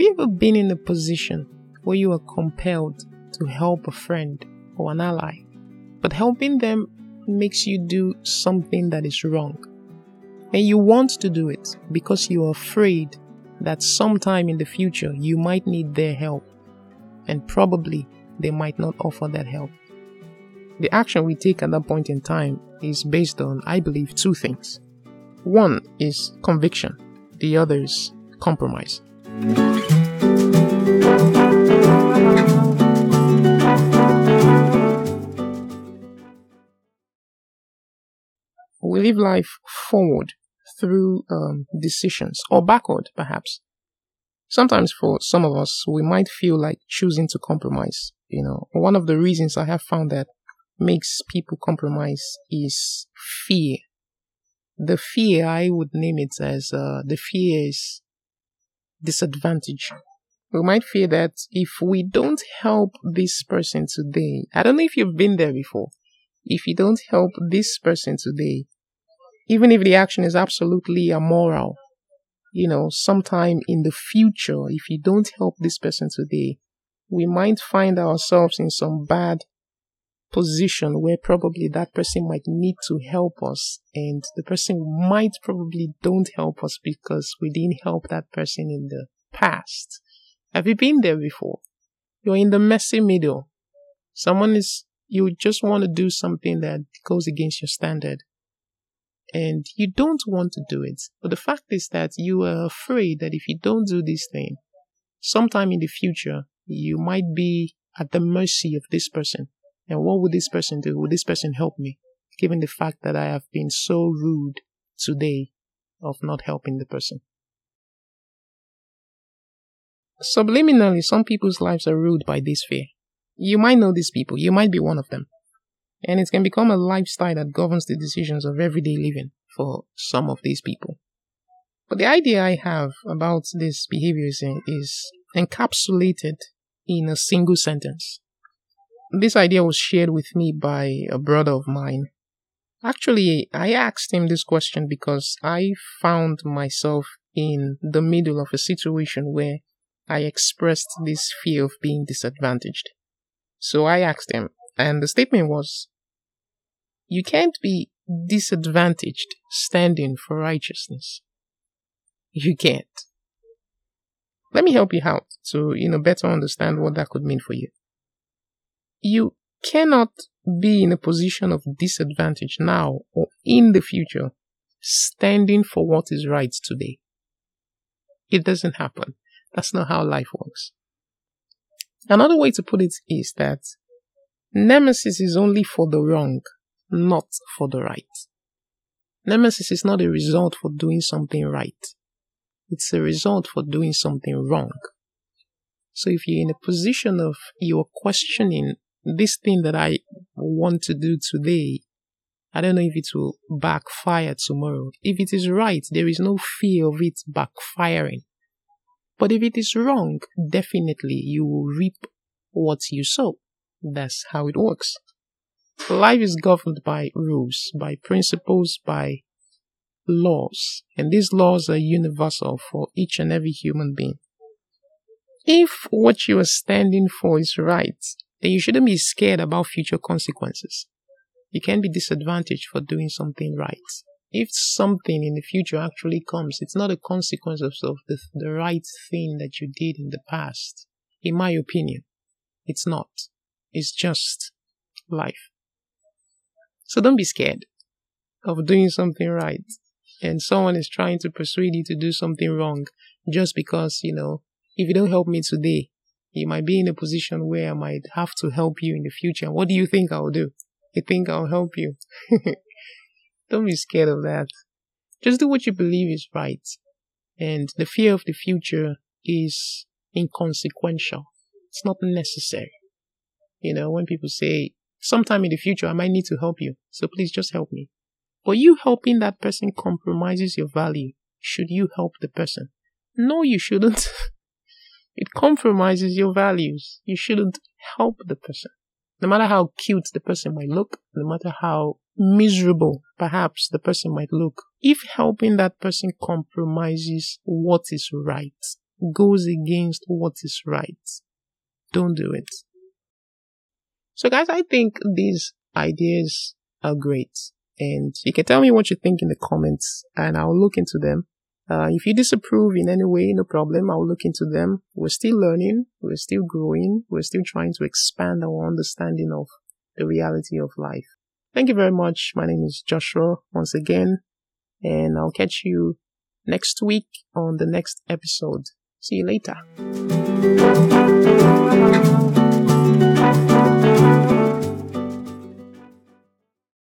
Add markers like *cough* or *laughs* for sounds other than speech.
Have you ever been in a position where you are compelled to help a friend or an ally, but helping them makes you do something that is wrong? And you want to do it because you are afraid that sometime in the future you might need their help, and probably they might not offer that help. The action we take at that point in time is based on, I believe, two things. One is conviction, the other is compromise. Live life forward through um, decisions or backward, perhaps. Sometimes for some of us, we might feel like choosing to compromise. You know, one of the reasons I have found that makes people compromise is fear. The fear, I would name it as uh, the fear is disadvantage. We might fear that if we don't help this person today, I don't know if you've been there before. If you don't help this person today, even if the action is absolutely immoral, you know, sometime in the future, if you don't help this person today, we might find ourselves in some bad position where probably that person might need to help us and the person might probably don't help us because we didn't help that person in the past. Have you been there before? You're in the messy middle. Someone is, you just want to do something that goes against your standard and you don't want to do it. But the fact is that you are afraid that if you don't do this thing, sometime in the future, you might be at the mercy of this person and what would this person do? Would this person help me? Given the fact that I have been so rude today of not helping the person. Subliminally, some people's lives are ruled by this fear. You might know these people, you might be one of them. And it can become a lifestyle that governs the decisions of everyday living for some of these people. But the idea I have about this behavior is encapsulated in a single sentence. This idea was shared with me by a brother of mine. Actually, I asked him this question because I found myself in the middle of a situation where I expressed this fear of being disadvantaged. So I asked him, and the statement was, You can't be disadvantaged standing for righteousness. You can't. Let me help you out to, you know, better understand what that could mean for you. You cannot be in a position of disadvantage now or in the future standing for what is right today. It doesn't happen. That's not how life works. Another way to put it is that nemesis is only for the wrong, not for the right. Nemesis is not a result for doing something right. It's a result for doing something wrong. So if you're in a position of you're questioning this thing that I want to do today, I don't know if it will backfire tomorrow. If it is right, there is no fear of it backfiring. But if it is wrong, definitely you will reap what you sow. That's how it works. Life is governed by rules, by principles, by laws, and these laws are universal for each and every human being. If what you are standing for is right, then you shouldn't be scared about future consequences. You can't be disadvantaged for doing something right. If something in the future actually comes, it's not a consequence of, of the, the right thing that you did in the past. In my opinion, it's not. It's just life. So don't be scared of doing something right. And someone is trying to persuade you to do something wrong just because, you know, if you don't help me today, you might be in a position where I might have to help you in the future. What do you think I'll do? You think I'll help you? *laughs* Don't be scared of that. Just do what you believe is right. And the fear of the future is inconsequential. It's not necessary. You know, when people say, sometime in the future, I might need to help you. So please just help me. But you helping that person compromises your value. Should you help the person? No, you shouldn't. *laughs* It compromises your values. You shouldn't help the person. No matter how cute the person might look, no matter how miserable perhaps the person might look, if helping that person compromises what is right, goes against what is right, don't do it. So guys, I think these ideas are great. And you can tell me what you think in the comments and I'll look into them. Uh, if you disapprove in any way, no problem. I'll look into them. We're still learning. We're still growing. We're still trying to expand our understanding of the reality of life. Thank you very much. My name is Joshua once again, and I'll catch you next week on the next episode. See you later.